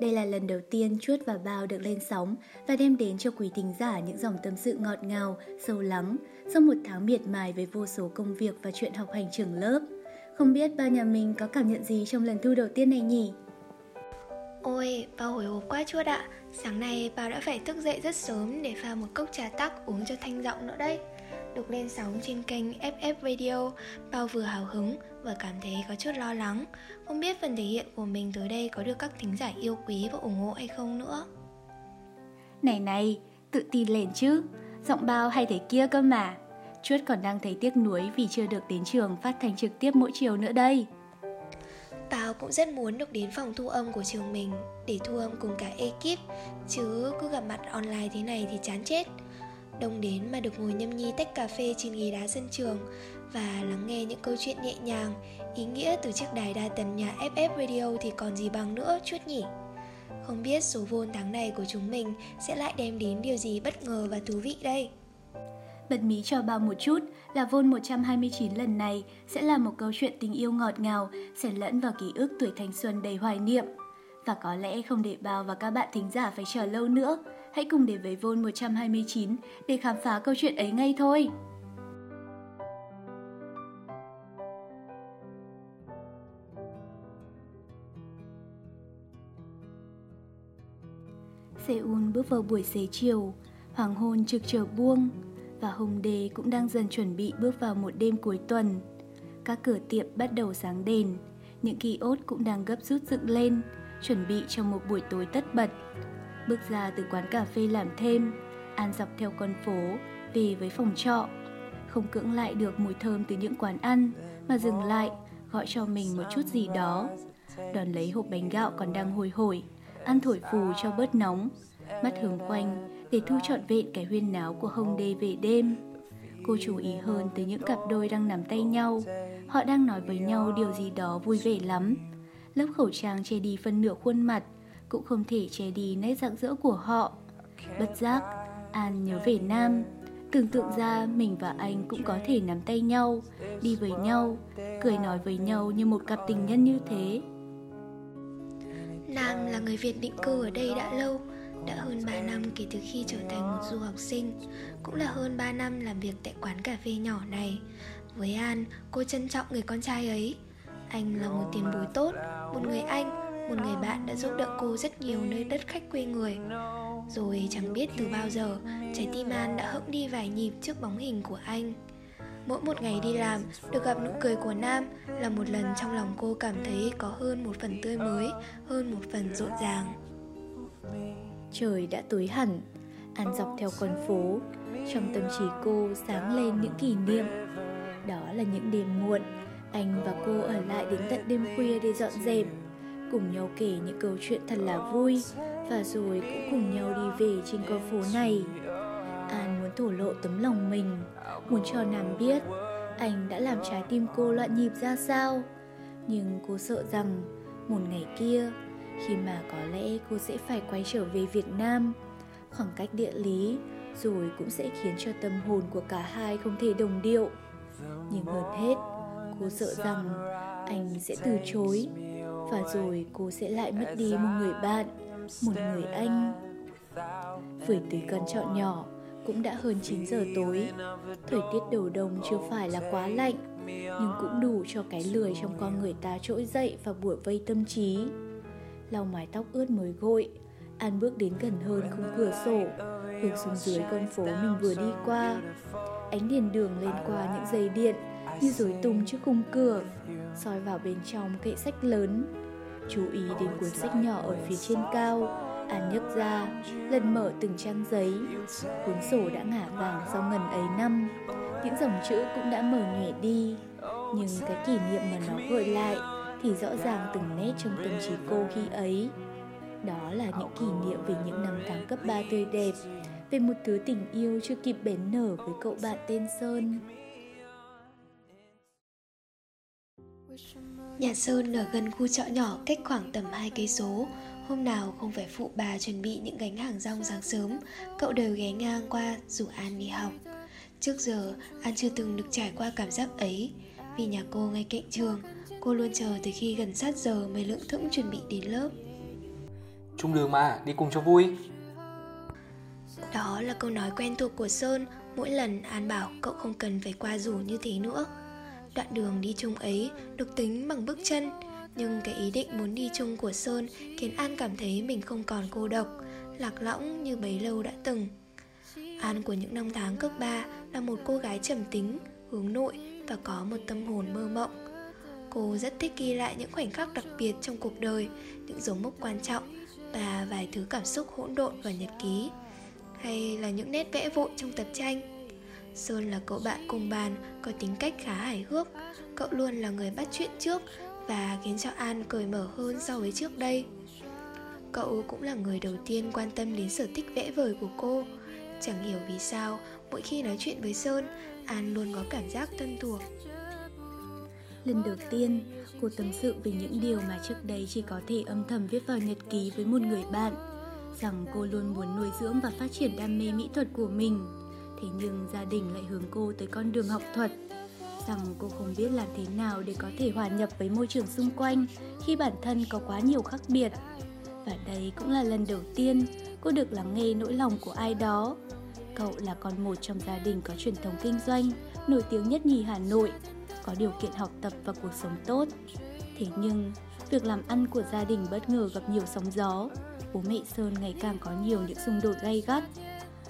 Đây là lần đầu tiên Chuốt và Bao được lên sóng và đem đến cho quý thính giả những dòng tâm sự ngọt ngào, sâu lắng sau một tháng miệt mài với vô số công việc và chuyện học hành trường lớp. Không biết ba nhà mình có cảm nhận gì trong lần thu đầu tiên này nhỉ? Ôi, bao hồi hộp quá Chuốt ạ Sáng nay bao đã phải thức dậy rất sớm để pha một cốc trà tắc uống cho thanh giọng nữa đấy được lên sóng trên kênh FF Radio Bao vừa hào hứng và cảm thấy có chút lo lắng. Không biết phần thể hiện của mình tới đây có được các thính giả yêu quý và ủng hộ hay không nữa? Này này, tự tin lên chứ. Giọng bao hay thế kia cơ mà. Chuốt còn đang thấy tiếc nuối vì chưa được đến trường phát thanh trực tiếp mỗi chiều nữa đây. Bao cũng rất muốn được đến phòng thu âm của trường mình để thu âm cùng cả ekip chứ cứ gặp mặt online thế này thì chán chết. Đông đến mà được ngồi nhâm nhi tách cà phê trên ghế đá sân trường và lắng nghe những câu chuyện nhẹ nhàng, ý nghĩa từ chiếc đài đa tần nhà FF Radio thì còn gì bằng nữa chút nhỉ? Không biết số vôn tháng này của chúng mình sẽ lại đem đến điều gì bất ngờ và thú vị đây? Bật mí cho bao một chút là Vôn 129 lần này sẽ là một câu chuyện tình yêu ngọt ngào, xen lẫn vào ký ức tuổi thanh xuân đầy hoài niệm. Và có lẽ không để bao và các bạn thính giả phải chờ lâu nữa, hãy cùng đến với Vôn 129 để khám phá câu chuyện ấy ngay thôi. Seoul bước vào buổi xế chiều, hoàng hôn trực trở buông, và Hồng Đề cũng đang dần chuẩn bị bước vào một đêm cuối tuần. Các cửa tiệm bắt đầu sáng đèn, những kỳ ốt cũng đang gấp rút dựng lên, chuẩn bị cho một buổi tối tất bật. Bước ra từ quán cà phê làm thêm, An dọc theo con phố, về với phòng trọ. Không cưỡng lại được mùi thơm từ những quán ăn, mà dừng lại, gọi cho mình một chút gì đó. Đòn lấy hộp bánh gạo còn đang hồi hổi, ăn thổi phù cho bớt nóng. Mắt hướng quanh, để thu trọn vẹn cái huyên náo của hồng đê về đêm. Cô chú ý hơn tới những cặp đôi đang nắm tay nhau. Họ đang nói với nhau điều gì đó vui vẻ lắm. Lớp khẩu trang che đi phân nửa khuôn mặt, cũng không thể che đi nét rạng rỡ của họ. Bất giác, An nhớ về Nam. Tưởng tượng ra mình và anh cũng có thể nắm tay nhau, đi với nhau, cười nói với nhau như một cặp tình nhân như thế. Nam là người Việt định cư ở đây đã lâu đã hơn 3 năm kể từ khi trở thành một du học sinh Cũng là hơn 3 năm làm việc tại quán cà phê nhỏ này Với An, cô trân trọng người con trai ấy Anh là một tiền bối tốt, một người anh, một người bạn đã giúp đỡ cô rất nhiều nơi đất khách quê người Rồi chẳng biết từ bao giờ, trái tim An đã hững đi vài nhịp trước bóng hình của anh Mỗi một ngày đi làm, được gặp nụ cười của Nam là một lần trong lòng cô cảm thấy có hơn một phần tươi mới, hơn một phần rộn ràng. Trời đã tối hẳn, An dọc theo con phố, trong tâm trí cô sáng lên những kỷ niệm. Đó là những đêm muộn, anh và cô ở lại đến tận đêm khuya để dọn dẹp, cùng nhau kể những câu chuyện thật là vui, và rồi cũng cùng nhau đi về trên con phố này. An muốn thổ lộ tấm lòng mình, muốn cho Nam biết anh đã làm trái tim cô loạn nhịp ra sao. Nhưng cô sợ rằng một ngày kia khi mà có lẽ cô sẽ phải quay trở về Việt Nam. Khoảng cách địa lý rồi cũng sẽ khiến cho tâm hồn của cả hai không thể đồng điệu. Nhưng hơn hết, cô sợ rằng anh sẽ từ chối và rồi cô sẽ lại mất đi một người bạn, một người anh. Với tí căn chọn nhỏ, cũng đã hơn 9 giờ tối. Thời tiết đầu đông chưa phải là quá lạnh, nhưng cũng đủ cho cái lười trong con người ta trỗi dậy và bủa vây tâm trí lau mái tóc ướt mới gội An bước đến gần hơn khung cửa sổ Hướng xuống dưới con phố mình vừa đi qua Ánh đèn đường lên qua những dây điện Như rối tung trước khung cửa soi vào bên trong kệ sách lớn Chú ý đến cuốn sách nhỏ ở phía trên cao An nhấc ra, lần mở từng trang giấy Cuốn sổ đã ngả vàng sau ngần ấy năm Những dòng chữ cũng đã mở nhòe đi Nhưng cái kỷ niệm mà nó gợi lại thì rõ ràng từng nét trong tâm trí cô khi ấy. Đó là những kỷ niệm về những năm tháng cấp 3 tươi đẹp, về một thứ tình yêu chưa kịp bén nở với cậu bạn tên Sơn. Nhà Sơn ở gần khu trọ nhỏ cách khoảng tầm hai cây số. Hôm nào không phải phụ bà chuẩn bị những gánh hàng rong sáng sớm, cậu đều ghé ngang qua dù An đi học. Trước giờ, An chưa từng được trải qua cảm giác ấy. Vì nhà cô ngay cạnh trường, cô luôn chờ từ khi gần sát giờ mới lưỡng thững chuẩn bị đến lớp. Trung đường mà, đi cùng cho vui. Đó là câu nói quen thuộc của Sơn Mỗi lần An bảo cậu không cần phải qua rủ như thế nữa Đoạn đường đi chung ấy được tính bằng bước chân Nhưng cái ý định muốn đi chung của Sơn Khiến An cảm thấy mình không còn cô độc Lạc lõng như bấy lâu đã từng An của những năm tháng cấp 3 là một cô gái trầm tính, hướng nội và có một tâm hồn mơ mộng. Cô rất thích ghi lại những khoảnh khắc đặc biệt trong cuộc đời, những dấu mốc quan trọng và vài thứ cảm xúc hỗn độn vào nhật ký hay là những nét vẽ vội trong tập tranh. Sơn là cậu bạn cùng bàn có tính cách khá hài hước, cậu luôn là người bắt chuyện trước và khiến cho An cởi mở hơn so với trước đây. Cậu cũng là người đầu tiên quan tâm đến sở thích vẽ vời của cô. Chẳng hiểu vì sao, mỗi khi nói chuyện với Sơn, An luôn có cảm giác thân thuộc. Lần đầu tiên, cô tâm sự về những điều mà trước đây chỉ có thể âm thầm viết vào nhật ký với một người bạn rằng cô luôn muốn nuôi dưỡng và phát triển đam mê mỹ thuật của mình. Thế nhưng gia đình lại hướng cô tới con đường học thuật, rằng cô không biết làm thế nào để có thể hòa nhập với môi trường xung quanh khi bản thân có quá nhiều khác biệt. Và đây cũng là lần đầu tiên cô được lắng nghe nỗi lòng của ai đó. Cậu là con một trong gia đình có truyền thống kinh doanh, nổi tiếng nhất nhì Hà Nội, có điều kiện học tập và cuộc sống tốt. Thế nhưng, việc làm ăn của gia đình bất ngờ gặp nhiều sóng gió, bố mẹ Sơn ngày càng có nhiều những xung đột gay gắt.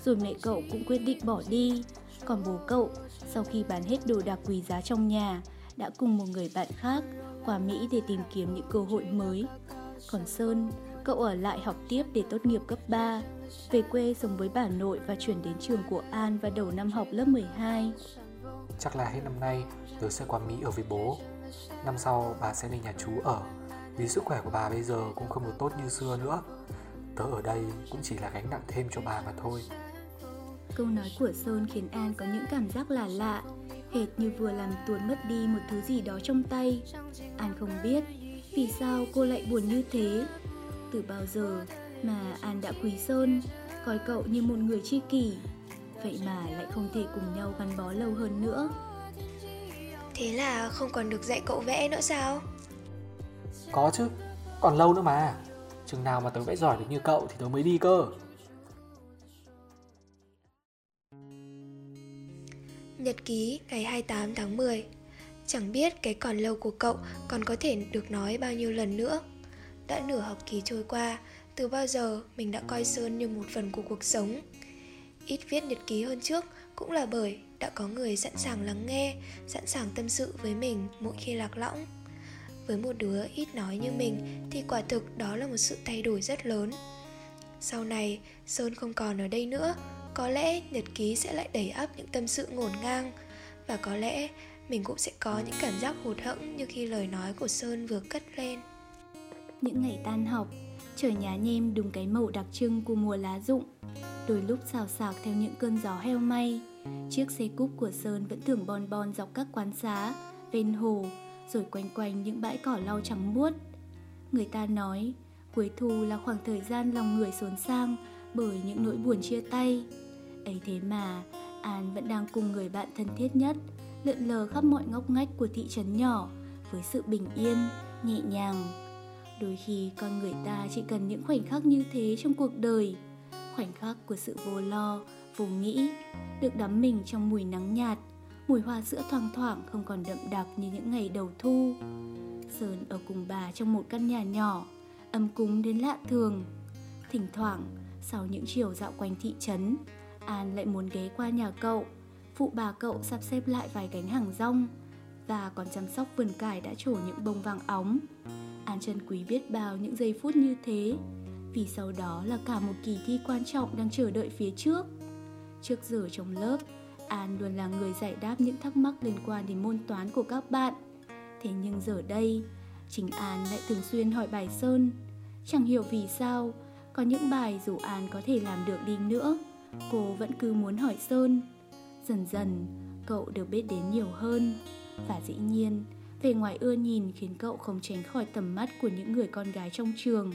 Rồi mẹ cậu cũng quyết định bỏ đi, còn bố cậu sau khi bán hết đồ đạc quý giá trong nhà đã cùng một người bạn khác qua Mỹ để tìm kiếm những cơ hội mới. Còn Sơn, cậu ở lại học tiếp để tốt nghiệp cấp 3, về quê sống với bà nội và chuyển đến trường của An vào đầu năm học lớp 12. Chắc là hết năm nay tớ sẽ qua Mỹ ở với bố. Năm sau bà sẽ lên nhà chú ở vì sức khỏe của bà bây giờ cũng không được tốt như xưa nữa Tớ ở đây cũng chỉ là gánh nặng thêm cho bà mà thôi Câu nói của Sơn khiến An có những cảm giác lạ lạ. Hệt như vừa làm tuột mất đi một thứ gì đó trong tay. An không biết vì sao cô lại buồn như thế. Từ bao giờ mà An đã quý Sơn Coi cậu như một người tri kỷ Vậy mà lại không thể cùng nhau gắn bó lâu hơn nữa. Thế là không còn được dạy cậu vẽ nữa sao? Có chứ, còn lâu nữa mà. Chừng nào mà tớ vẽ giỏi được như cậu thì tớ mới đi cơ Nhật ký ngày 28 tháng 10 Chẳng biết cái còn lâu của cậu còn có thể được nói bao nhiêu lần nữa. Đã nửa học kỳ trôi qua Từ bao giờ mình đã coi Sơn như một phần của cuộc sống? Ít viết nhật ký hơn trước cũng là bởi đã có người sẵn sàng lắng nghe, sẵn sàng tâm sự với mình mỗi khi lạc lõng. Với một đứa ít nói như mình thì quả thực đó là một sự thay đổi rất lớn. Sau này sơn không còn ở đây nữa có lẽ nhật ký sẽ lại đầy ắp những tâm sự ngổn ngang và có lẽ mình cũng sẽ có những cảm giác hụt hẫng như khi lời nói của sơn vừa cất lên những ngày tan học trời nhá nhem đúng cái màu đặc trưng của mùa lá rụng đôi lúc xào xạc theo những cơn gió heo may chiếc xe cúp của sơn vẫn thường bon bon dọc các quán xá ven hồ rồi quanh quanh những bãi cỏ lau trắng muốt. Người ta nói, cuối thu là khoảng thời gian lòng người xốn sang bởi những nỗi buồn chia tay. Ấy thế mà, An vẫn đang cùng người bạn thân thiết nhất, lượn lờ khắp mọi ngóc ngách của thị trấn nhỏ với sự bình yên, nhẹ nhàng. Đôi khi con người ta chỉ cần những khoảnh khắc như thế trong cuộc đời, khoảnh khắc của sự vô lo, vô nghĩ, được đắm mình trong mùi nắng nhạt, mùi hoa sữa thoang thoảng không còn đậm đặc như những ngày đầu thu. Sơn ở cùng bà trong một căn nhà nhỏ, ấm cúng đến lạ thường. Thỉnh thoảng, sau những chiều dạo quanh thị trấn, An lại muốn ghé qua nhà cậu, phụ bà cậu sắp xếp lại vài cánh hàng rong và còn chăm sóc vườn cải đã trổ những bông vàng óng. An trân quý biết bao những giây phút như thế, vì sau đó là cả một kỳ thi quan trọng đang chờ đợi phía trước. Trước giờ trong lớp, An luôn là người giải đáp những thắc mắc liên quan đến môn toán của các bạn. Thế nhưng giờ đây, chính An lại thường xuyên hỏi bài Sơn. Chẳng hiểu vì sao, có những bài dù An có thể làm được đi nữa, cô vẫn cứ muốn hỏi Sơn. Dần dần, cậu được biết đến nhiều hơn. Và dĩ nhiên, về ngoài ưa nhìn khiến cậu không tránh khỏi tầm mắt của những người con gái trong trường.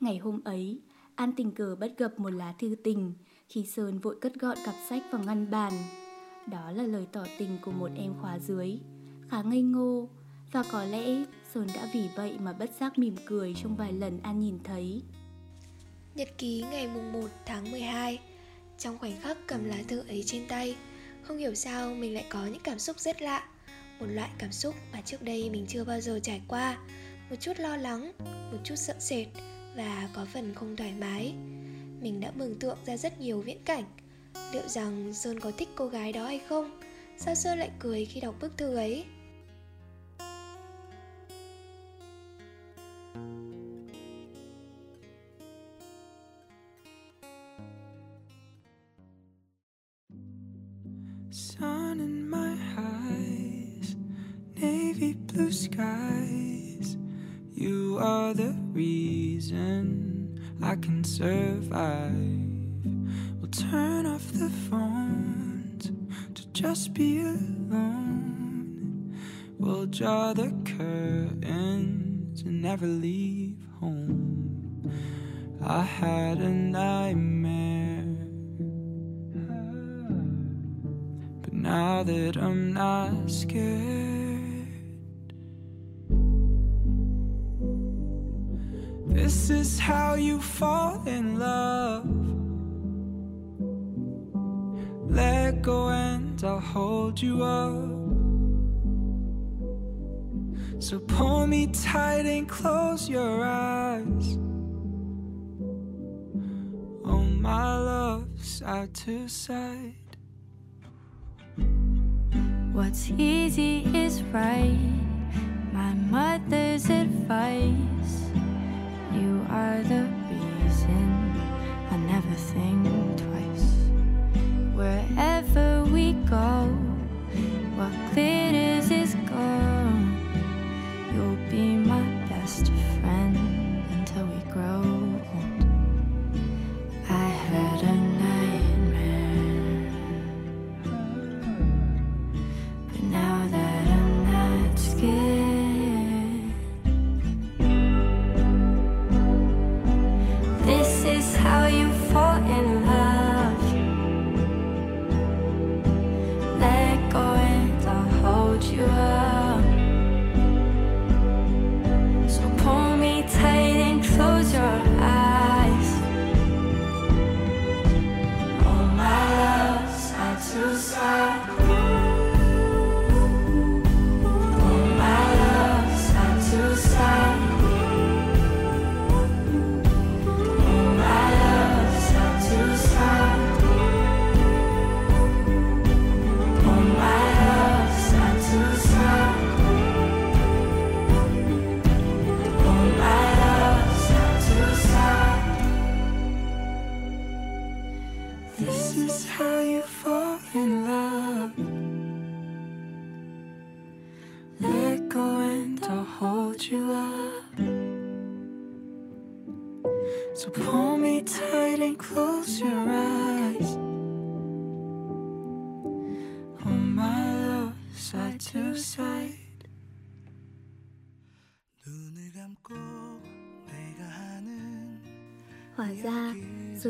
Ngày hôm ấy, An tình cờ bắt gặp một lá thư tình khi Sơn vội cất gọn cặp sách vào ngăn bàn. Đó là lời tỏ tình của một em khóa dưới, khá ngây ngô, và có lẽ Sơn đã vì vậy mà bất giác mỉm cười trong vài lần An nhìn thấy. Nhật ký ngày mùng 1 tháng 12 Trong khoảnh khắc cầm lá thư ấy trên tay Không hiểu sao mình lại có những cảm xúc rất lạ. Một loại cảm xúc mà trước đây mình chưa bao giờ trải qua. Một chút lo lắng, một chút sợ sệt Và có phần không thoải mái. Mình đã mường tượng ra rất nhiều viễn cảnh. Liệu rằng Sơn có thích cô gái đó hay không? Sao Sơn lại cười khi đọc bức thư ấy? In my eyes, navy blue skies. You are the reason I can survive. We'll turn off the phones to just be alone. We'll draw the curtains and never leave home. I had a nightmare. Now that I'm not scared, this is how you fall in love. Let go and I'll hold you up. So pull me tight and close your eyes. Oh, my love, side to side. What's easy is right. My mother's advice. You are the reason I never think twice. Wherever we go, what glitters is gold.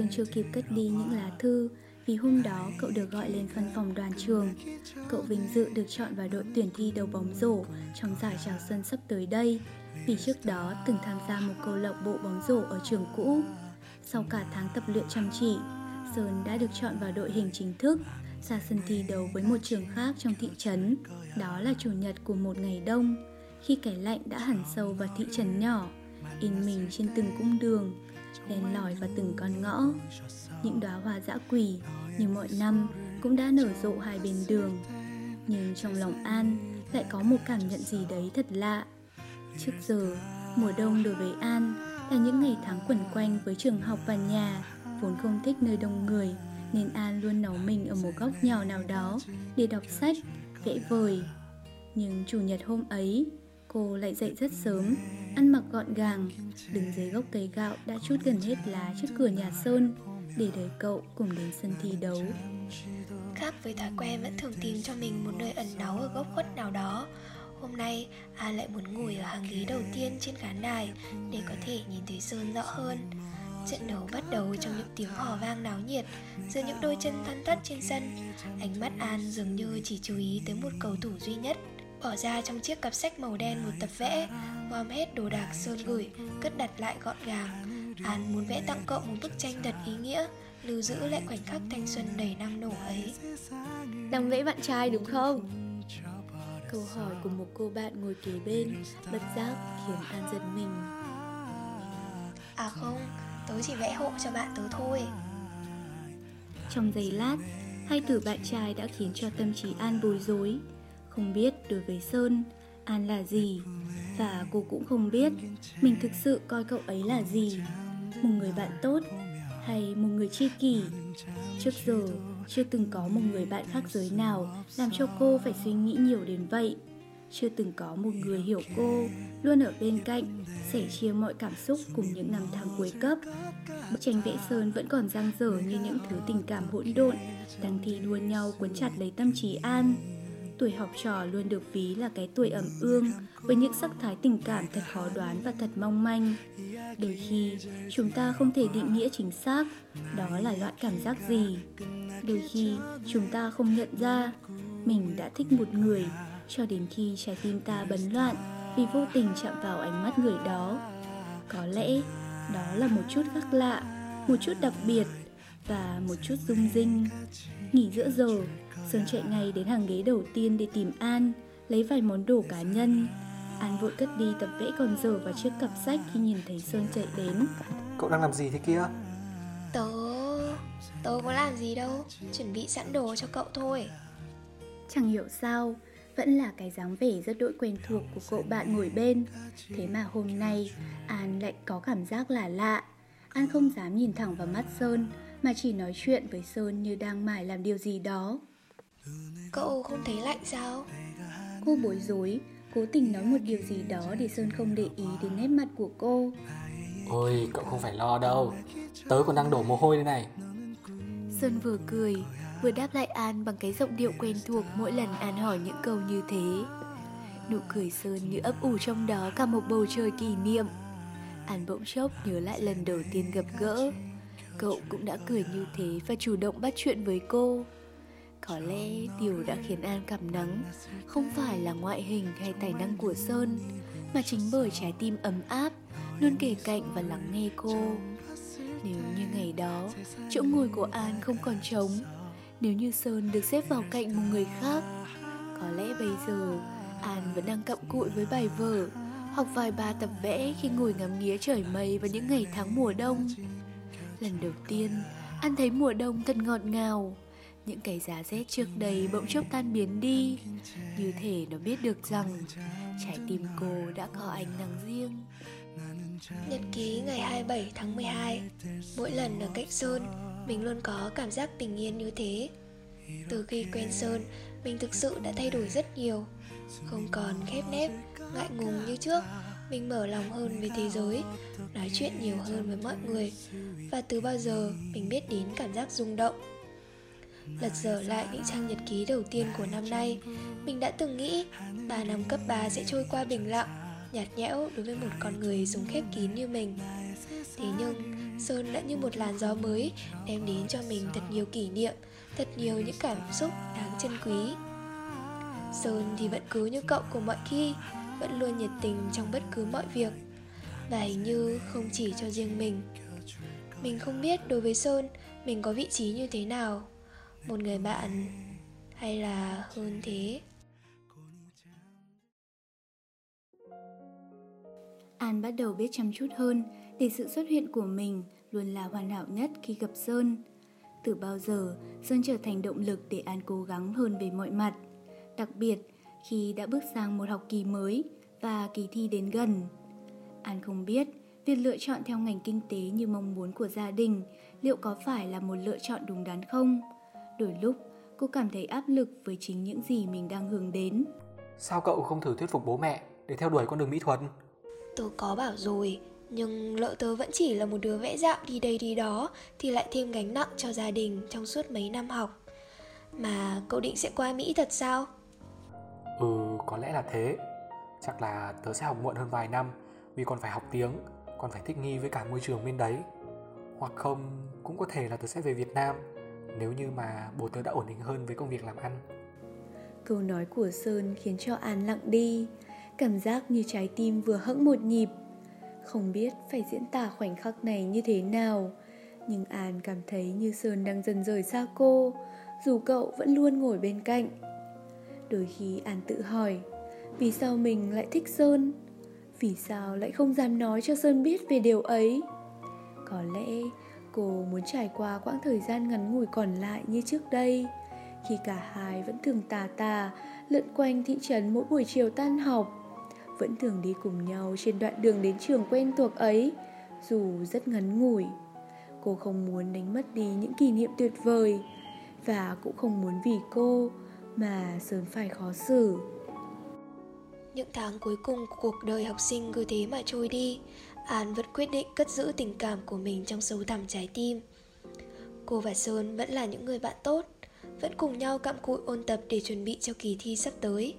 Sơn chưa kịp cất đi những lá thư vì hôm đó cậu được gọi lên văn phòng đoàn trường. Cậu vinh dự được chọn vào đội tuyển thi đấu bóng rổ trong giải chào xuân sắp tới đây vì trước đó từng tham gia một câu lạc bộ bóng rổ ở trường cũ. Sau cả tháng tập luyện chăm chỉ, Sơn đã được chọn vào đội hình chính thức ra sân thi đấu với một trường khác trong thị trấn. Đó là chủ nhật của một ngày đông, khi cái lạnh đã hẳn sâu vào thị trấn nhỏ, in mình trên từng cung đường, len lỏi vào từng con ngõ. Những đóa hoa dã quỷ như mọi năm cũng đã nở rộ hai bên đường. Nhưng trong lòng An lại có một cảm nhận gì đấy thật lạ. Trước giờ, mùa đông đối với An là những ngày tháng quẩn quanh với trường học và nhà, vốn không thích nơi đông người, nên An luôn nấu mình ở một góc nhỏ nào đó để đọc sách, vẽ vời. Nhưng chủ nhật hôm ấy, cô lại dậy rất sớm, ăn mặc gọn gàng, đứng dưới gốc cây gạo đã chút gần hết lá trước cửa nhà Sơn, để đợi cậu cùng đến sân thi đấu. Khác với thói quen vẫn thường tìm cho mình một nơi ẩn náu ở góc khuất nào đó Hôm nay An lại muốn ngồi ở hàng ghế đầu tiên trên khán đài để có thể nhìn thấy Sơn rõ hơn. Trận đấu bắt đầu trong những tiếng hò vang náo nhiệt Giữa những đôi chân thăn thắt trên sân. Ánh mắt An dường như chỉ chú ý tới một cầu thủ duy nhất. Bỏ ra trong chiếc cặp sách màu đen một tập vẽ Gom hết đồ đạc Sơn gửi Cất đặt lại gọn gàng. An muốn vẽ tặng cậu một bức tranh thật ý nghĩa Lưu giữ lại khoảnh khắc thanh xuân đầy năng nổ ấy. Đang vẽ bạn trai đúng không? Câu hỏi của một cô bạn ngồi kế bên Bất giác khiến An giật mình. À không, tớ chỉ vẽ hộ cho bạn tớ thôi. Trong giây lát, hai từ bạn trai đã khiến cho tâm trí An bối rối không biết đối với Sơn, An là gì Và cô cũng không biết mình thực sự coi cậu ấy là gì. Một người bạn tốt hay một người tri kỷ? Trước giờ chưa từng có một người bạn khác giới nào làm cho cô phải suy nghĩ nhiều đến vậy. Chưa từng có một người hiểu cô luôn ở bên cạnh sẻ chia mọi cảm xúc cùng những năm tháng cuối cấp. Bức tranh vẽ sơn vẫn còn dang dở như những thứ tình cảm hỗn độn đang thi đua nhau cuốn chặt lấy tâm trí an tuổi học trò luôn được ví là cái tuổi ẩm ương, với những sắc thái tình cảm thật khó đoán và thật mong manh. Đôi khi, chúng ta không thể định nghĩa chính xác đó là loại cảm giác gì. Đôi khi, chúng ta không nhận ra mình đã thích một người cho đến khi trái tim ta bấn loạn vì vô tình chạm vào ánh mắt người đó. Có lẽ đó là một chút khác lạ, một chút đặc biệt và một chút rung rinh. Nghỉ giữa giờ sơn chạy ngay đến hàng ghế đầu tiên để tìm an lấy vài món đồ cá nhân an vội cất đi tập vẽ còn dở vào chiếc cặp sách khi nhìn thấy sơn chạy đến Cậu đang làm gì thế kia? Tớ... tớ có làm gì đâu Chuẩn bị sẵn đồ cho cậu thôi Chẳng hiểu sao, vẫn là cái dáng vẻ rất đỗi quen thuộc của cậu bạn ngồi bên. Thế mà hôm nay, An lại có cảm giác là lạ. An không dám nhìn thẳng vào mắt Sơn, mà chỉ nói chuyện với Sơn như đang mải làm điều gì đó. Cậu không thấy lạnh sao? Cô bối rối, cố tình nói một điều gì đó để Sơn không để ý đến nét mặt của cô. Ôi, cậu không phải lo đâu Tớ còn đang đổ mồ hôi đây này Sơn vừa cười, vừa đáp lại An bằng cái giọng điệu quen thuộc mỗi lần An hỏi những câu như thế. Nụ cười Sơn như ấp ủ trong đó cả một bầu trời kỷ niệm. An bỗng chốc nhớ lại lần đầu tiên gặp gỡ. Cậu cũng đã cười như thế và chủ động bắt chuyện với cô. Có lẽ điều đã khiến An cảm nắng không phải là ngoại hình hay tài năng của Sơn, mà chính bởi trái tim ấm áp, luôn kề cạnh và lắng nghe cô. Nếu như ngày đó, chỗ ngồi của An không còn trống, nếu như Sơn được xếp vào cạnh một người khác, có lẽ bây giờ An vẫn đang cặm cụi với bài vở, học vài ba tập vẽ khi ngồi ngắm nghía trời mây vào những ngày tháng mùa đông. Lần đầu tiên, An thấy mùa đông thật ngọt ngào, những cái giá rét trước đây bỗng chốc tan biến đi, như thể nó biết được rằng trái tim cô đã có ánh nắng riêng. Nhật ký ngày 27 tháng 12 Mỗi lần ở cạnh Sơn Mình luôn có cảm giác bình yên như thế. Từ khi quen Sơn Mình thực sự đã thay đổi rất nhiều. Không còn khép nép Ngại ngùng như trước Mình mở lòng hơn với thế giới Nói chuyện nhiều hơn với mọi người. Và từ bao giờ mình biết đến cảm giác rung động? Lật dở lại những trang nhật ký đầu tiên của năm nay. Mình đã từng nghĩ 3 năm cấp 3 sẽ trôi qua bình lặng, nhạt nhẽo đối với một con người dùng khép kín như mình. Thế nhưng, sơn đã như một làn gió mới, đem đến cho mình thật nhiều kỷ niệm, thật nhiều những cảm xúc đáng trân quý. Sơn thì vẫn cứ như cậu của mọi khi, vẫn luôn nhiệt tình trong bất cứ mọi việc, và hình như không chỉ cho riêng mình. Mình không biết đối với sơn, mình có vị trí như thế nào một người bạn hay là hơn thế An bắt đầu biết chăm chút hơn để sự xuất hiện của mình luôn là hoàn hảo nhất khi gặp Sơn. Từ bao giờ, Sơn trở thành động lực để An cố gắng hơn về mọi mặt. Đặc biệt, khi đã bước sang một học kỳ mới và kỳ thi đến gần. An không biết việc lựa chọn theo ngành kinh tế như mong muốn của gia đình liệu có phải là một lựa chọn đúng đắn không? Đôi lúc, cô cảm thấy áp lực với chính những gì mình đang hướng đến. Sao cậu không thử thuyết phục bố mẹ để theo đuổi con đường mỹ thuật? Tôi có bảo rồi, Nhưng lỡ tớ vẫn chỉ là một đứa vẽ dạo đi đây đi đó Thì lại thêm gánh nặng cho gia đình trong suốt mấy năm học Mà cậu định sẽ qua Mỹ thật sao? Ừ, có lẽ là thế Chắc là tớ sẽ học muộn hơn vài năm Vì còn phải học tiếng Còn phải thích nghi với cả môi trường bên đấy Hoặc không, cũng có thể là tớ sẽ về Việt Nam nếu như mà bố tớ đã ổn định hơn với công việc làm ăn? Câu nói của Sơn khiến cho An lặng đi. Cảm giác như trái tim vừa hững một nhịp. Không biết phải diễn tả khoảnh khắc này như thế nào, Nhưng An cảm thấy như Sơn đang dần rời xa cô, Dù cậu vẫn luôn ngồi bên cạnh. Đôi khi An tự hỏi, Vì sao mình lại thích Sơn? Vì sao lại không dám nói cho Sơn biết về điều ấy? Có lẽ cô muốn trải qua quãng thời gian ngắn ngủi còn lại như trước đây. Khi cả hai vẫn thường tà tà, lượn quanh thị trấn mỗi buổi chiều tan học vẫn thường đi cùng nhau trên đoạn đường đến trường quen thuộc ấy, dù rất ngắn ngủi. Cô không muốn đánh mất đi những kỷ niệm tuyệt vời và cũng không muốn vì cô mà sớm phải khó xử. Những tháng cuối cùng của cuộc đời học sinh cứ thế mà trôi đi an vẫn quyết định cất giữ tình cảm của mình trong sâu thẳm trái tim cô và sơn vẫn là những người bạn tốt vẫn cùng nhau cặm cụi ôn tập để chuẩn bị cho kỳ thi sắp tới.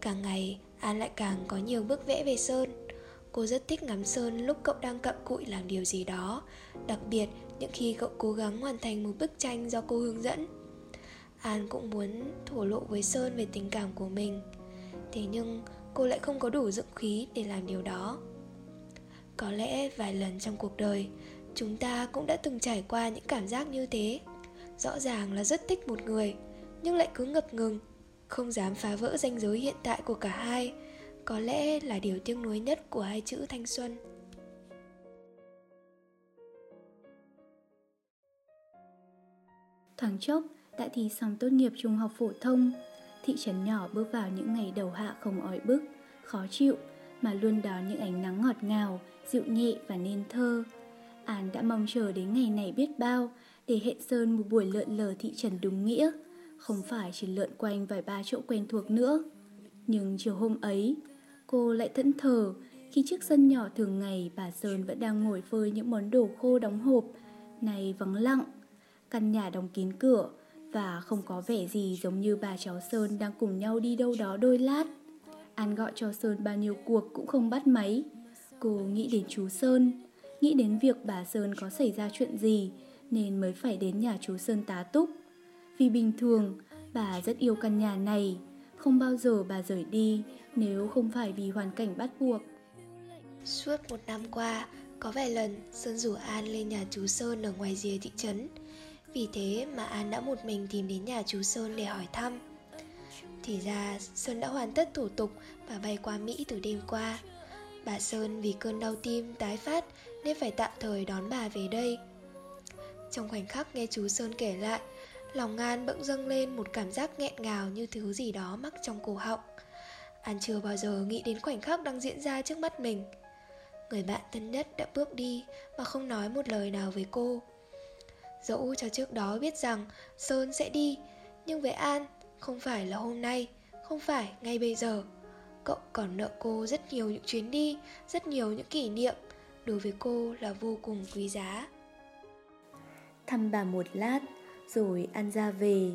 Càng ngày, An lại càng có nhiều bức vẽ về Sơn. Cô rất thích ngắm Sơn lúc cậu đang cặm cụi làm điều gì đó, đặc biệt những khi cậu cố gắng hoàn thành một bức tranh do cô hướng dẫn. An cũng muốn thổ lộ với Sơn về tình cảm của mình. Thế nhưng cô lại không có đủ dũng khí để làm điều đó. Có lẽ vài lần trong cuộc đời, chúng ta cũng đã từng trải qua những cảm giác như thế. Rõ ràng là rất thích một người nhưng lại cứ ngập ngừng không dám phá vỡ ranh giới hiện tại của cả hai. Có lẽ là điều tiếc nuối nhất của hai chữ thanh xuân. Thoáng chốc đã thi xong tốt nghiệp trung học phổ thông thị trấn nhỏ bước vào những ngày đầu hạ không ỏi bức khó chịu mà luôn đón những ánh nắng ngọt ngào dịu nhẹ và nên thơ an đã mong chờ đến ngày này biết bao để hẹn Sơn một buổi lượn lờ thị trần đúng nghĩa, không phải chỉ lượn quanh vài ba chỗ quen thuộc nữa. Nhưng chiều hôm ấy, cô lại thẫn thờ khi chiếc sân nhỏ thường ngày bà Sơn vẫn đang ngồi phơi những món đồ khô đóng hộp, này vắng lặng, căn nhà đóng kín cửa và không có vẻ gì giống như bà cháu Sơn đang cùng nhau đi đâu đó đôi lát. An gọi cho Sơn bao nhiêu cuộc cũng không bắt máy. Cô nghĩ đến chú Sơn, nghĩ đến việc bà Sơn có xảy ra chuyện gì nên mới phải đến nhà chú Sơn tá túc. Vì bình thường, bà rất yêu căn nhà này, không bao giờ bà rời đi nếu không phải vì hoàn cảnh bắt buộc. Suốt một năm qua, có vài lần Sơn rủ An lên nhà chú Sơn ở ngoài rìa thị trấn. Vì thế mà An đã một mình tìm đến nhà chú Sơn để hỏi thăm. Thì ra Sơn đã hoàn tất thủ tục và bay qua Mỹ từ đêm qua. Bà Sơn vì cơn đau tim tái phát nên phải tạm thời đón bà về đây. Trong khoảnh khắc nghe chú Sơn kể lại, Lòng An bỗng dâng lên một cảm giác nghẹn ngào như thứ gì đó mắc trong cổ họng. An chưa bao giờ nghĩ đến khoảnh khắc đang diễn ra trước mắt mình. Người bạn thân nhất đã bước đi mà không nói một lời nào với cô. Dẫu cho trước đó biết rằng Sơn sẽ đi, Nhưng với An không phải là hôm nay, Không phải ngay bây giờ. Cậu còn nợ cô rất nhiều những chuyến đi Rất nhiều những kỷ niệm Đối với cô là vô cùng quý giá thăm bà một lát rồi ăn ra về.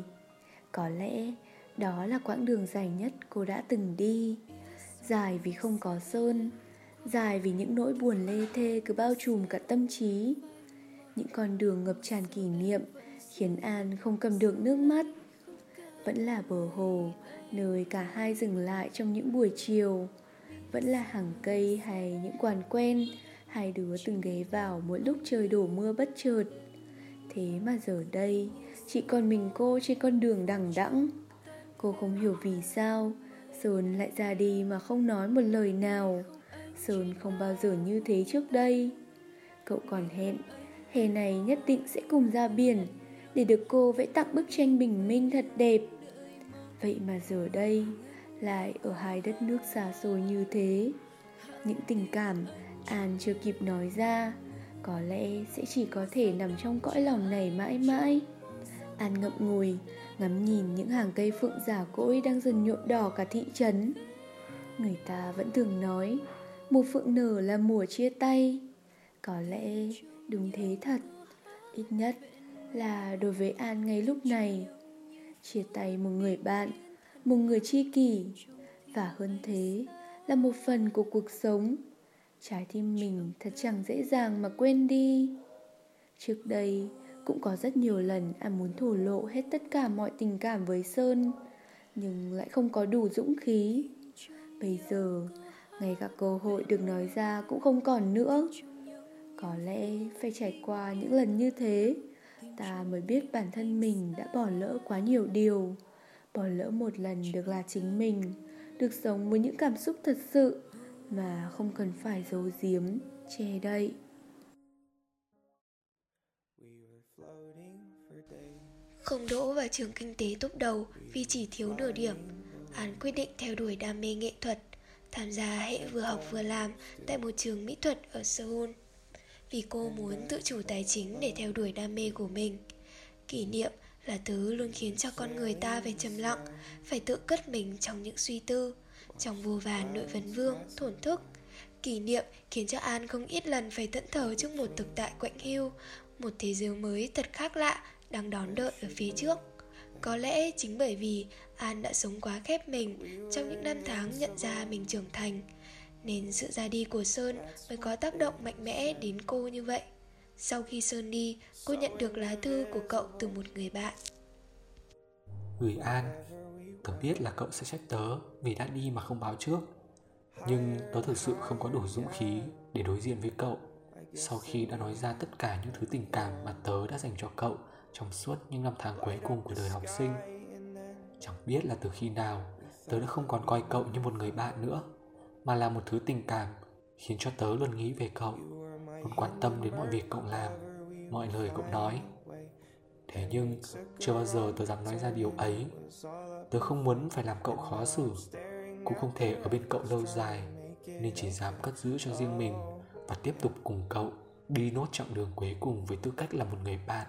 Có lẽ đó là quãng đường dài nhất cô đã từng đi. Dài vì không có sơn, dài vì những nỗi buồn lê thê cứ bao trùm cả tâm trí. Những con đường ngập tràn kỷ niệm khiến An không cầm được nước mắt. Vẫn là bờ hồ, nơi cả hai dừng lại trong những buổi chiều. Vẫn là hàng cây hay những quán quen, hai đứa từng ghé vào mỗi lúc trời đổ mưa bất chợt. Thế mà giờ đây Chỉ còn mình cô trên con đường đằng đẵng Cô không hiểu vì sao Sơn lại ra đi mà không nói một lời nào Sơn không bao giờ như thế trước đây Cậu còn hẹn Hè này nhất định sẽ cùng ra biển Để được cô vẽ tặng bức tranh bình minh thật đẹp Vậy mà giờ đây Lại ở hai đất nước xa xôi như thế. Những tình cảm An chưa kịp nói ra, có lẽ sẽ chỉ có thể nằm trong cõi lòng này mãi mãi. An ngậm ngùi, ngắm nhìn những hàng cây phượng giả cỗi đang dần nhuộm đỏ cả thị trấn. Người ta vẫn thường nói, mùa phượng nở là mùa chia tay. Có lẽ đúng thế thật. Ít nhất là đối với an ngay lúc này chia tay một người bạn, một người tri kỷ. Và hơn thế, là một phần của cuộc sống. Trái tim mình thật chẳng dễ dàng mà quên đi. Trước đây, cũng có rất nhiều lần an muốn thổ lộ hết tất cả mọi tình cảm với sơn, nhưng lại không có đủ dũng khí. Bây giờ, ngay cả cơ hội được nói ra cũng không còn nữa. Có lẽ phải trải qua những lần như thế ta mới biết bản thân mình đã bỏ lỡ quá nhiều điều. Bỏ lỡ một lần được là chính mình, được sống với những cảm xúc thật sự mà không cần phải giấu giếm, che đậy. Không đỗ vào trường kinh tế top đầu vì chỉ thiếu nửa điểm, An quyết định theo đuổi đam mê nghệ thuật, Tham gia hệ vừa học vừa làm tại một trường mỹ thuật ở Seoul. Vì cô muốn tự chủ tài chính để theo đuổi đam mê của mình. Kỷ niệm là thứ luôn khiến cho con người ta phải trầm lặng Phải tự cất mình trong những suy tư Trong vô vàn nội vấn vương, thổn thức. Kỷ niệm khiến cho An không ít lần phải thẫn thờ trước một thực tại quạnh hiu Một thế giới mới thật khác lạ đang đón đợi ở phía trước. Có lẽ chính bởi vì an đã sống quá khép mình trong những năm tháng nhận ra mình trưởng thành nên sự ra đi của sơn mới có tác động mạnh mẽ đến cô như vậy. Sau khi sơn đi, cô nhận được lá thư của cậu từ một người bạn. Gửi an, tớ biết là cậu sẽ trách tớ vì đã đi mà không báo trước. Nhưng tớ thực sự không có đủ dũng khí để đối diện với cậu. Sau khi đã nói ra tất cả những thứ tình cảm mà tớ đã dành cho cậu trong suốt những năm tháng cuối cùng của đời học sinh, chẳng biết là từ khi nào tớ đã không còn coi cậu như một người bạn nữa mà là một thứ tình cảm, khiến cho tớ luôn nghĩ về cậu, luôn quan tâm đến mọi việc cậu làm, mọi lời cậu nói. Thế nhưng, chưa bao giờ tớ dám nói ra điều ấy. Tớ không muốn phải làm cậu khó xử, cũng không thể ở bên cậu lâu dài, nên chỉ dám cất giữ cho riêng mình và tiếp tục cùng cậu đi nốt chặng đường cuối cùng với tư cách là một người bạn.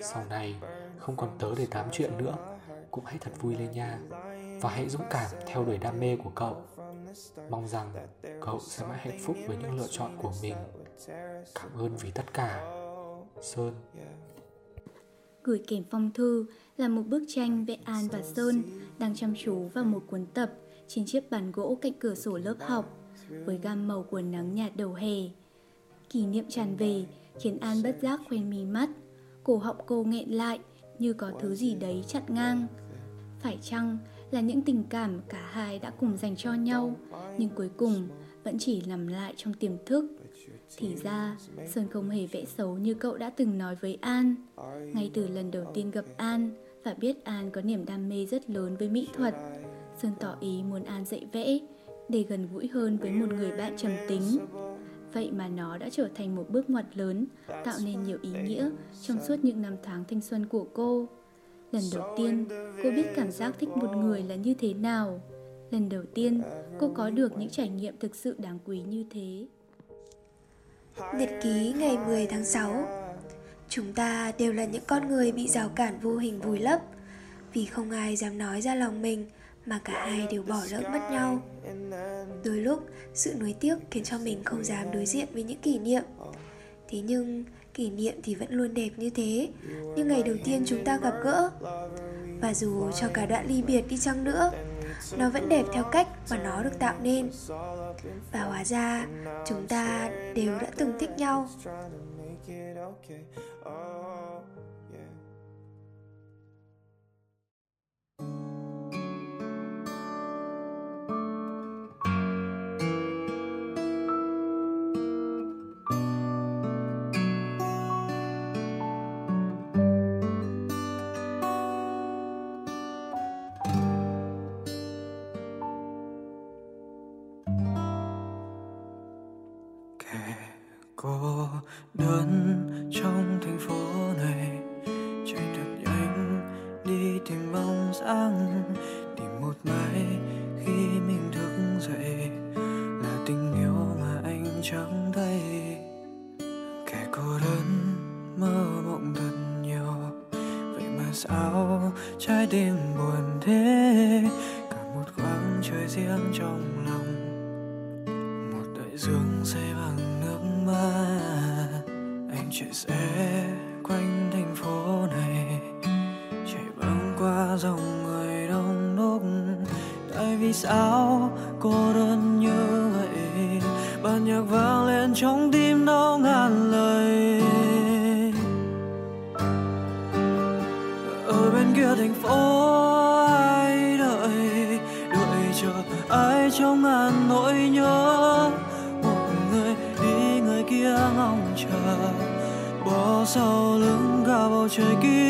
Sau này, không còn tớ để tám chuyện nữa, cũng hãy thật vui lên nha. Và hãy dũng cảm theo đuổi đam mê của cậu mong rằng cậu sẽ mãi hạnh phúc với những lựa chọn của mình. Cảm ơn vì tất cả. Sơn. Gửi kèm phong thư là một bức tranh vẽ An và Sơn đang chăm chú vào một cuốn tập trên chiếc bàn gỗ cạnh cửa sổ lớp học với gam màu của nắng nhạt đầu hè. Kỷ niệm tràn về khiến An bất giác khoen mí mắt. Cổ họng cô nghẹn lại như có thứ gì đấy chặn ngang. Phải chăng là những tình cảm cả hai đã cùng dành cho nhau nhưng cuối cùng vẫn chỉ nằm lại trong tiềm thức. Thì ra sơn không hề vẽ xấu như cậu đã từng nói với an. Ngay từ lần đầu tiên gặp an và biết an có niềm đam mê rất lớn với mỹ thuật sơn tỏ ý muốn an dạy vẽ để gần gũi hơn với một người bạn trầm tính. Vậy mà nó đã trở thành một bước ngoặt lớn, tạo nên nhiều ý nghĩa trong suốt những năm tháng thanh xuân của cô. Lần đầu tiên, cô biết cảm giác thích một người là như thế nào. Lần đầu tiên, cô có được những trải nghiệm thực sự đáng quý như thế. Nhật ký ngày 10 tháng 6 Chúng ta đều là những con người bị rào cản vô hình vùi lấp Vì không ai dám nói ra lòng mình mà cả hai đều bỏ lỡ mất nhau đôi lúc sự nuối tiếc khiến cho mình không dám đối diện với những kỷ niệm thế nhưng kỷ niệm thì vẫn luôn đẹp như thế. Như ngày đầu tiên chúng ta gặp gỡ. Và dù cho cả đoạn ly biệt đi chăng nữa nó vẫn đẹp theo cách mà nó được tạo nên. Và hóa ra chúng ta đều đã từng thích nhau vì cô đơn như vậy. Bản nhạc vang lên trong tim đau ngàn lời. Ở bên kia thành phố ai đợi? Đợi chờ ai trong ngàn nỗi nhớ? Một người đi, người kia ngóng chờ. Bỏ sau lưng cả bầu trời kia.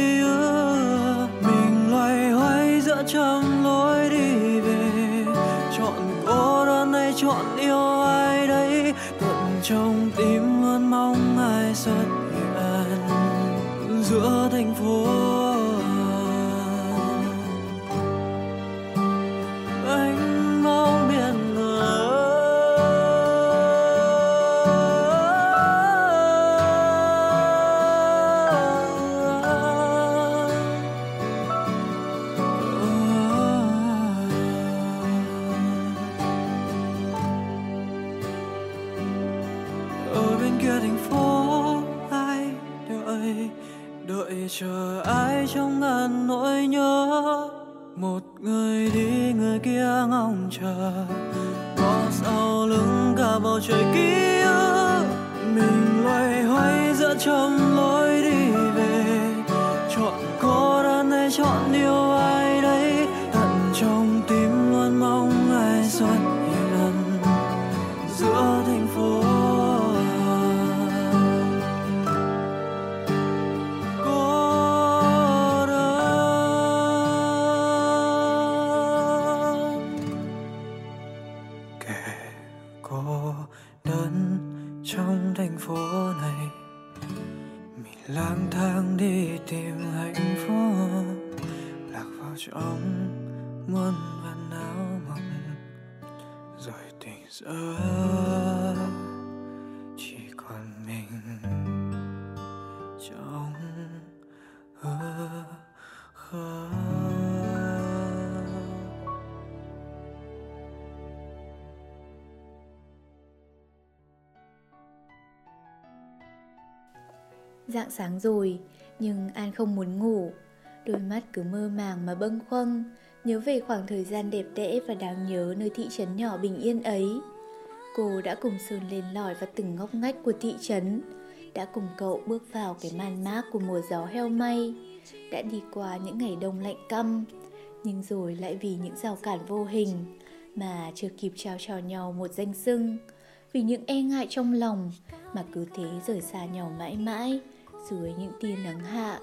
Vào bầu trời ký ức. Mình loay hoay giữa trong rạng sáng rồi, nhưng An không muốn ngủ. Đôi mắt cứ mơ màng mà bâng khuâng, nhớ về khoảng thời gian đẹp đẽ và đáng nhớ nơi thị trấn nhỏ bình yên ấy. Cô đã cùng Sơn lên lỏi vào từng ngóc ngách của thị trấn, đã cùng cậu bước vào cái màn mác của mùa gió heo may, đã đi qua những ngày đông lạnh căm, nhưng rồi lại vì những rào cản vô hình mà chưa kịp trao cho nhau một danh xưng, vì những e ngại trong lòng mà cứ thế rời xa nhau mãi mãi dưới những tia nắng hạ.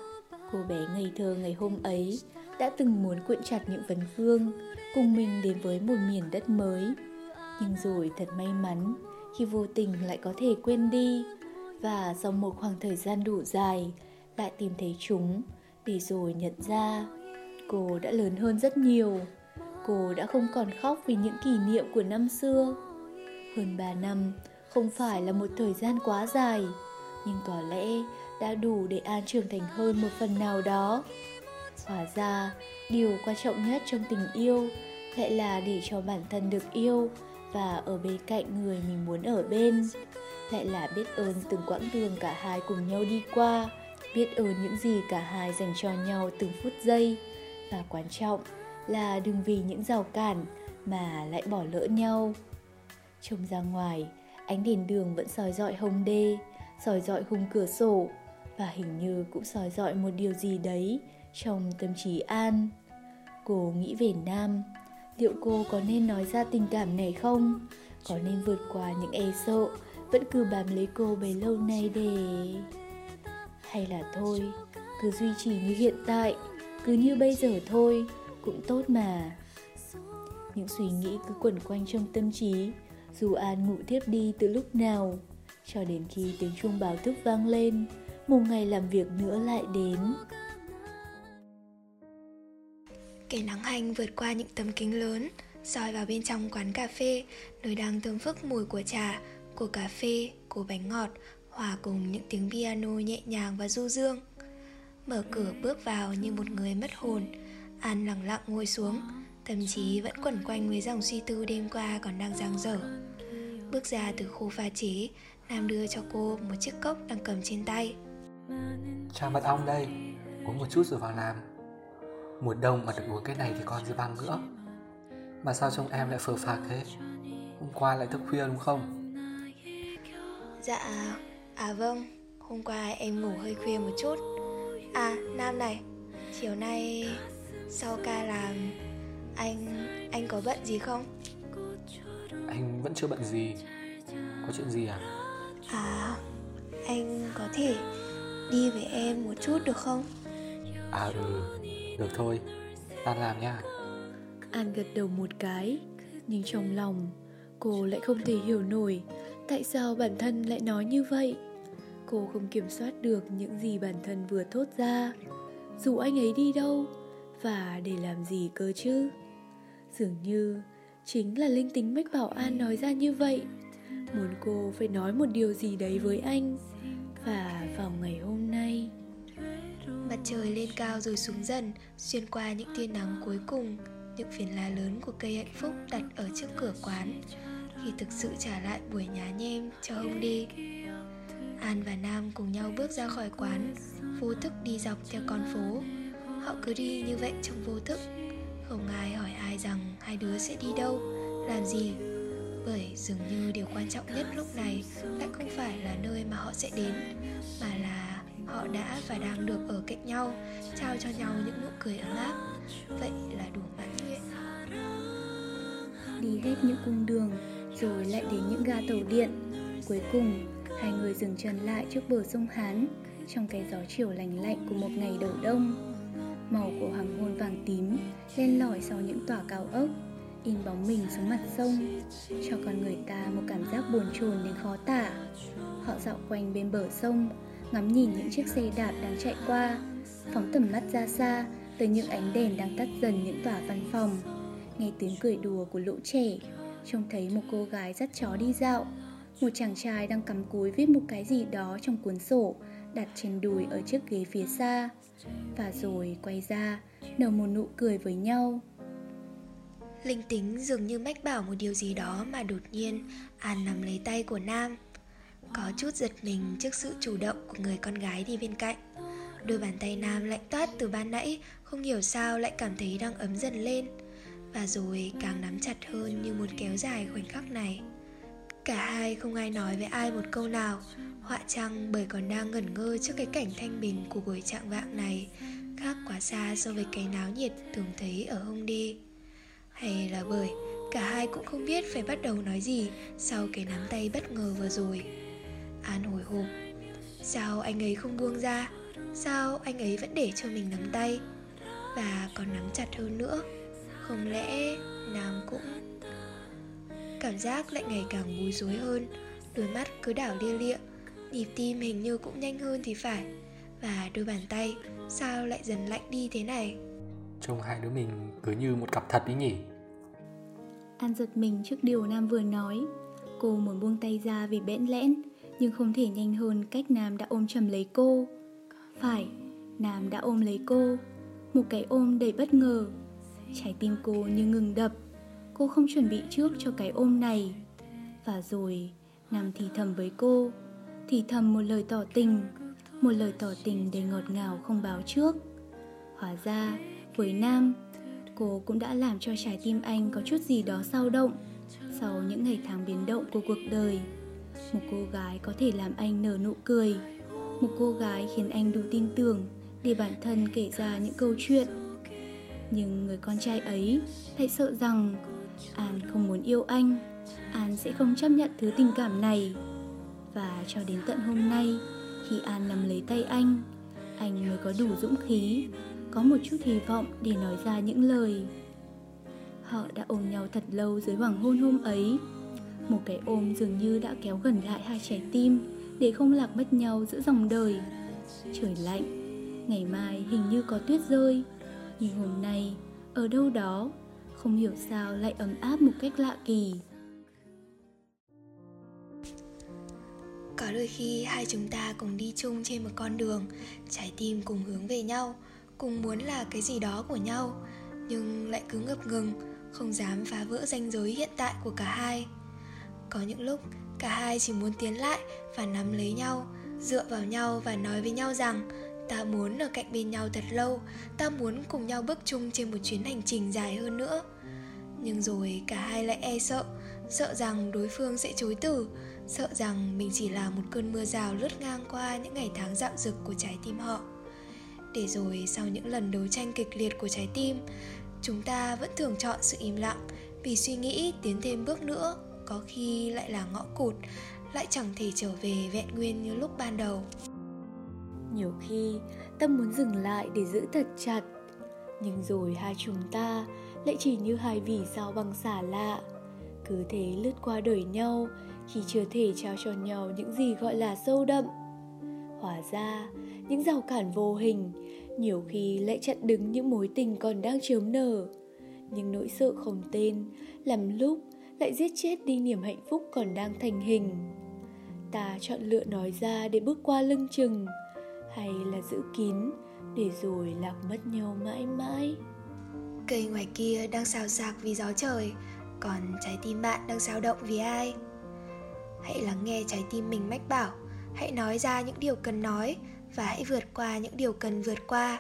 Cô bé ngây thơ ngày hôm ấy đã từng muốn cuộn chặt những vấn vương cùng mình đến với một miền đất mới. Nhưng rồi thật may mắn khi vô tình lại có thể quên đi và sau một khoảng thời gian đủ dài lại tìm thấy chúng để rồi nhận ra cô đã lớn hơn rất nhiều. Cô đã không còn khóc vì những kỷ niệm của năm xưa. Hơn 3 năm không phải là một thời gian quá dài, nhưng có lẽ đã đủ để An trưởng thành hơn một phần nào đó. Hóa ra, điều quan trọng nhất trong tình yêu lại là để cho bản thân được yêu và ở bên cạnh người mình muốn ở bên. Lại là biết ơn từng quãng đường cả hai cùng nhau đi qua, biết ơn những gì cả hai dành cho nhau từng phút giây. Và quan trọng là đừng vì những rào cản mà lại bỏ lỡ nhau. Trông ra ngoài, ánh đèn đường vẫn soi dọi hồng đê, soi dọi khung cửa sổ và hình như cũng soi dọi một điều gì đấy trong tâm trí An. Cô nghĩ về Nam, liệu cô có nên nói ra tình cảm này không? Có nên vượt qua những e sợ, vẫn cứ bám lấy cô bấy lâu nay để... Hay là thôi, cứ duy trì như hiện tại, cứ như bây giờ thôi, cũng tốt mà. Những suy nghĩ cứ quẩn quanh trong tâm trí, dù An ngủ thiếp đi từ lúc nào, cho đến khi tiếng chuông báo thức vang lên, một ngày làm việc nữa lại đến. Cái nắng hành vượt qua những tấm kính lớn, soi vào bên trong quán cà phê, nơi đang thơm phức mùi của trà, của cà phê, của bánh ngọt, hòa cùng những tiếng piano nhẹ nhàng và du dương. Mở cửa bước vào như một người mất hồn, An lặng lặng ngồi xuống, tâm trí vẫn quẩn quanh với dòng suy tư đêm qua còn đang giang dở. Bước ra từ khu pha chế Nam đưa cho cô một chiếc cốc đang cầm trên tay Trà mật ong đây Uống một chút rồi vào làm. Mùa đông mà được uống cái này thì còn gì bằng nữa Mà sao trông em lại phờ phạc thế? Hôm qua lại thức khuya đúng không? Dạ À vâng. Hôm qua em ngủ hơi khuya một chút. À Nam này Chiều nay Sau ca làm Anh Anh có bận gì không? Anh vẫn chưa bận gì. Có chuyện gì à? À Anh có thể Đi với em một chút được không? À ừ Được thôi. Tan làm nha. An gật đầu một cái Nhưng trong lòng Cô lại không thể hiểu nổi Tại sao bản thân lại nói như vậy. Cô không kiểm soát được những gì bản thân vừa thốt ra. Dù anh ấy đi đâu Và để làm gì cơ chứ? Dường như Chính là linh tính Mách Bảo An nói ra như vậy. Muốn cô phải nói một điều gì đấy với anh và vào ngày hôm nay. Mặt trời lên cao rồi xuống dần, Xuyên qua những tia nắng cuối cùng, Những phiến lá lớn của cây hạnh phúc đặt ở trước cửa quán, Khi thực sự trả lại buổi nhá nhem cho ông đi. An và Nam cùng nhau bước ra khỏi quán, Vô thức đi dọc theo con phố. Họ cứ đi như vậy trong vô thức. Không ai hỏi ai rằng hai đứa sẽ đi đâu, Làm gì. Bởi dường như điều quan trọng nhất lúc này Lại không phải là nơi mà họ sẽ đến, Mà là họ đã và đang được ở cạnh nhau, Trao cho nhau những nụ cười ấm áp. Vậy là đủ mãn nguyện. Đi hết những cung đường, Rồi lại đến những ga tàu điện. Cuối cùng, Hai người dừng chân lại trước bờ sông Hán, Trong cái gió chiều lành lạnh của một ngày đầu đông. Màu của hoàng hôn vàng tím, Len lỏi sau những tòa cao ốc. In bóng mình xuống mặt sông, Cho con người ta một cảm giác buồn chồn đến khó tả. Họ dạo quanh bên bờ sông, Ngắm nhìn những chiếc xe đạp đang chạy qua, Phóng tầm mắt ra xa Tới những ánh đèn đang tắt dần những tòa văn phòng. Nghe tiếng cười đùa của lũ trẻ, Trông thấy một cô gái dắt chó đi dạo. Một chàng trai đang cắm cúi viết một cái gì đó trong cuốn sổ, đặt trên đùi ở chiếc ghế phía xa. Và rồi quay ra, nở một nụ cười với nhau. Linh tính dường như mách bảo một điều gì đó mà đột nhiên An nắm lấy tay của Nam. Có chút giật mình trước sự chủ động của người con gái đi bên cạnh. Đôi bàn tay Nam lạnh toát từ ban nãy, Không hiểu sao lại cảm thấy đang ấm dần lên. Và rồi càng nắm chặt hơn như muốn kéo dài khoảnh khắc này. Cả hai không ai nói với ai một câu nào. Họa chăng bởi còn đang ngẩn ngơ trước cái cảnh thanh bình của buổi trạng vạng này, Khác quá xa so với cái náo nhiệt thường thấy ở hông đi. Hay là bởi cả hai cũng không biết phải bắt đầu nói gì Sau cái nắm tay bất ngờ vừa rồi. An hồi hộp. Sao anh ấy không buông ra? Sao anh ấy vẫn để cho mình nắm tay? Và còn nắm chặt hơn nữa. Không lẽ Nam cũng Cảm giác lại ngày càng bối rối hơn? Đôi mắt cứ đảo lia lịa. Nhịp tim hình như cũng nhanh hơn thì phải. Và đôi bàn tay, Sao lại dần lạnh đi thế này? Trông hai đứa mình cứ như một cặp thật ý nhỉ? An giật mình trước điều Nam vừa nói. Cô muốn buông tay ra vì bẽn lẽn Nhưng không thể nhanh hơn cách Nam đã ôm chầm lấy cô. Phải, Nam đã ôm lấy cô. Một cái ôm đầy bất ngờ. Trái tim cô như ngừng đập. Cô không chuẩn bị trước cho cái ôm này. Và rồi Nam thì thầm với cô. Thì thầm một lời tỏ tình. Một lời tỏ tình đầy ngọt ngào không báo trước. Hóa ra với Nam. Cô cũng đã làm cho trái tim anh có chút gì đó sao động Sau những ngày tháng biến động của cuộc đời. Một cô gái có thể làm anh nở nụ cười. Một cô gái khiến anh đủ tin tưởng Để bản thân kể ra những câu chuyện. Nhưng người con trai ấy lại sợ rằng An không muốn yêu anh. An sẽ không chấp nhận thứ tình cảm này. Và cho đến tận hôm nay, Khi An nắm lấy tay anh Anh mới có đủ dũng khí có một chút hy vọng để nói ra những lời. Họ đã ôm nhau thật lâu dưới hoàng hôn hôm ấy. Một cái ôm dường như đã kéo gần lại hai trái tim Để không lạc mất nhau giữa dòng đời. Trời lạnh, Ngày mai hình như có tuyết rơi. Nhưng hôm nay, Ở đâu đó, không hiểu sao lại ấm áp một cách lạ kỳ. Có đôi khi hai chúng ta cùng đi chung trên một con đường, trái tim cùng hướng về nhau cùng muốn là cái gì đó của nhau, nhưng lại cứ ngập ngừng, không dám phá vỡ ranh giới hiện tại của cả hai. Có những lúc, cả hai chỉ muốn tiến lại và nắm lấy nhau, Dựa vào nhau và nói với nhau rằng, Ta muốn ở cạnh bên nhau thật lâu, Ta muốn cùng nhau bước chung trên một chuyến hành trình dài hơn nữa. Nhưng rồi cả hai lại e sợ Sợ rằng đối phương sẽ chối từ, Sợ rằng mình chỉ là một cơn mưa rào lướt ngang qua những ngày tháng dạo dực của trái tim họ. Để rồi sau những lần đấu tranh kịch liệt của trái tim, Chúng ta vẫn thường chọn sự im lặng Vì suy nghĩ tiến thêm bước nữa, Có khi lại là ngõ cụt, Lại chẳng thể trở về vẹn nguyên như lúc ban đầu. Nhiều khi, tâm muốn dừng lại để giữ thật chặt, nhưng rồi hai chúng ta lại chỉ như hai vì sao bằng xả lạ. Cứ thế lướt qua đời nhau khi chưa thể trao cho nhau những gì gọi là sâu đậm. Hóa ra những rào cản vô hình, nhiều khi lại chặn đứng những mối tình còn đang chớm nở. Nhưng nỗi sợ không tên làm lúc lại giết chết đi niềm hạnh phúc còn đang thành hình. Ta chọn lựa nói ra để bước qua lưng chừng, hay là giữ kín để rồi lạc mất nhau mãi mãi. Cây ngoài kia đang xào xạc vì gió trời, còn trái tim bạn đang dao động vì ai? Hãy lắng nghe trái tim mình mách bảo, hãy nói ra những điều cần nói và hãy vượt qua những điều cần vượt qua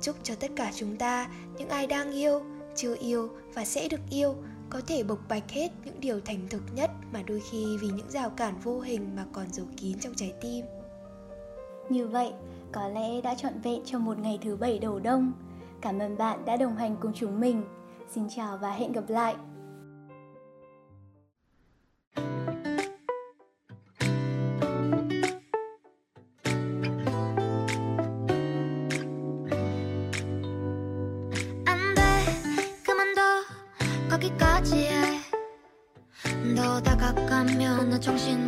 chúc cho tất cả chúng ta những ai đang yêu chưa yêu và sẽ được yêu có thể bộc bạch hết những điều thành thực nhất mà đôi khi vì những rào cản vô hình mà còn giấu kín trong trái tim như vậy, có lẽ đã trọn vẹn cho một ngày thứ bảy đầu đông. Cảm ơn bạn đã đồng hành cùng chúng mình. Xin chào và hẹn gặp lại. 的中心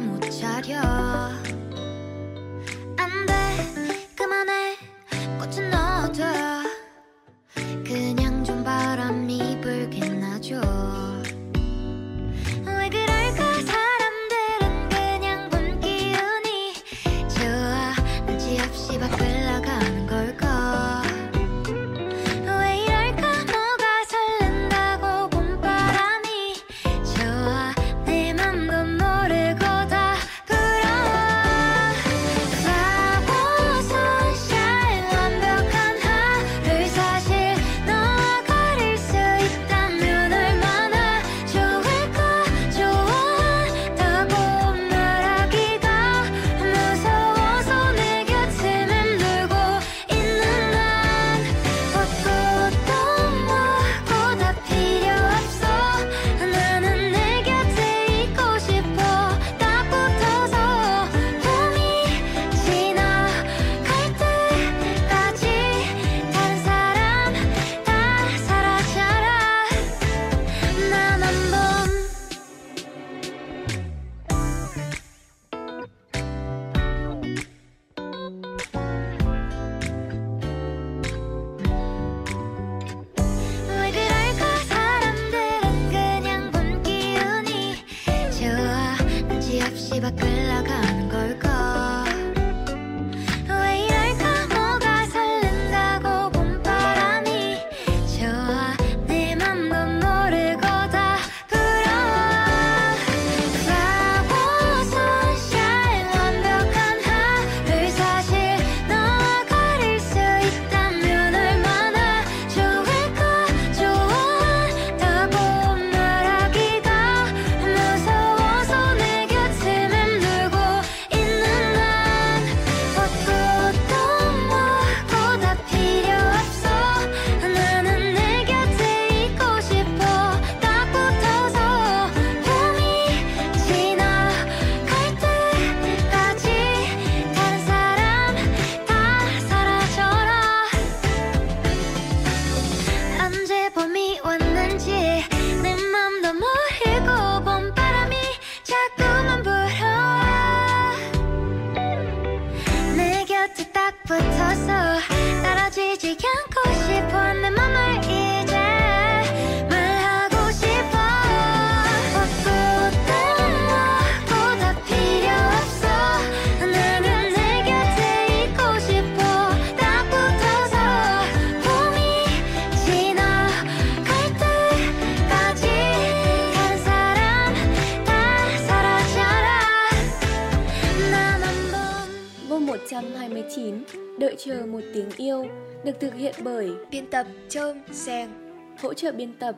Đợi chờ một tiếng yêu được thực hiện bởi Biên tập Trơm Seng hỗ trợ biên tập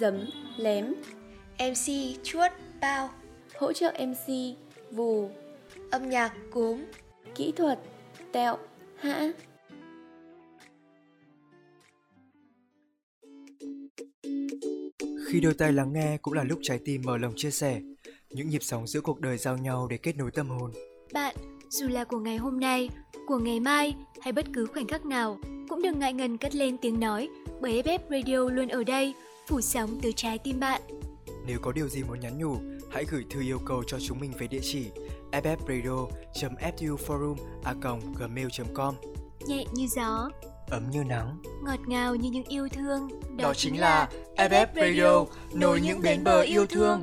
Giấm Lém. MC Chuốt Bao. Hỗ trợ MC Vù. Âm nhạc Cốm kỹ thuật Tẹo Hã. Khi đôi tay lắng nghe cũng là lúc trái tim mở lòng chia sẻ, những nhịp sóng giữa cuộc đời giao nhau để kết nối tâm hồn. Bạn, dù là của ngày hôm nay, của ngày mai hay bất cứ khoảnh khắc nào, cũng đừng ngại ngần cất lên tiếng nói bởi FF Radio luôn ở đây, phủ sóng từ trái tim bạn. Nếu có điều gì muốn nhắn nhủ, hãy gửi thư yêu cầu cho chúng mình về địa chỉ ffradio.fuforum.gmail.com Nhẹ như gió, Ấm như nắng ngọt ngào như những yêu thương. Đó chính là FF Radio, nối những bến bờ yêu thương.